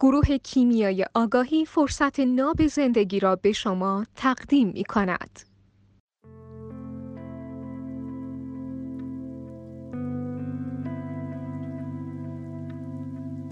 گروه کیمیای آگاهی فرصت ناب زندگی را به شما تقدیم می کند.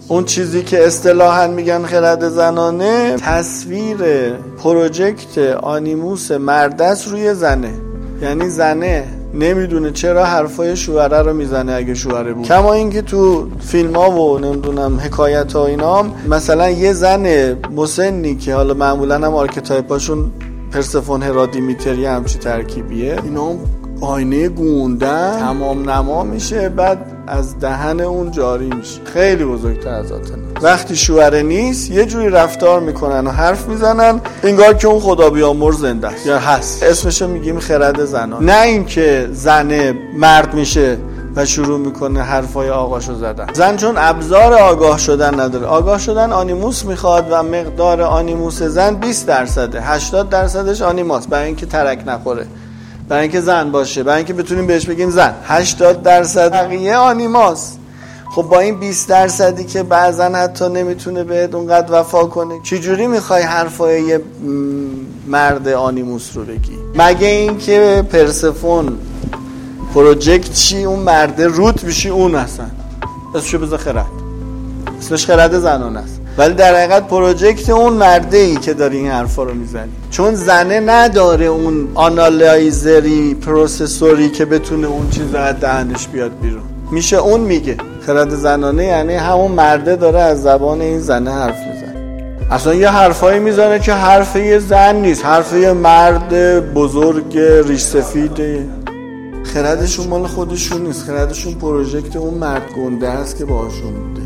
اون چیزی که اصطلاحا میگن خرد زنانه تصویر project animus مردس روی زنه یعنی زنه نمی‌دونه چرا حرفای شوهره رو می‌زنه اگه شوهره بود. کما اینکه تو فیلم ها و نمی‌دونم حکایت ها اینام مثلا یه زن مسنی که حالا معمولا هم archetype اشون پرسفون هرادی میتری همچی ترکیبیه اینا آینه گوندن. تمام نما میشه بعد از دهن اون جاری میشه. خیلی بزرگتر از آتنا. وقتی شوهره نیست یه جوری رفتار می‌کنن و حرف می‌زنن انگار که اون خدا بیامر زنده است. یا هست. اسمشو میگیم خرد زنان. نه اینکه زنه مرد میشه و شروع می‌کنه حرفای آقاشو زدن. زن چون ابزار آگاه شدن نداره. آگاه شدن آنیموس می‌خواد و مقدار آنیموس زن 20 درصده. 80 درصدش آنیماس برای اینکه ترک نخوره. برای اینکه زن باشه برای اینکه بتونیم بهش بگیم زن. 80 درصد بقیه animus خب با این 20 درصدی که بعضا حتی نمی‌تونه بهت اونقدر وفا کنه چجوری می‌خوای حرفای یه مرد animus رو بگی؟ مگه اینکه پرسفون project چی اون مرده روت بشی اون اصلا. اسمشو بذار خرد. اسمش خرد زنانه‌ست. ولی در حقیقت project اون مرده ای که داری این حرفا رو می‌زنی. چون زنه نداره اون analyzer ی processor ی که بتونه اون چیز از دهنش بیاد بیرون. میشه اون میگه. خرد زنانه یعنی همون مرده داره از زبان این زنه حرف می‌زنه. اصلا یه حرفایی می‌زنه که حرف یه زن نیست. حرف یه مرد بزرگ ریش سفیده خردشون مال خودشون نیست. خردشون پروژکت اون مرد گنده است که باشون بوده.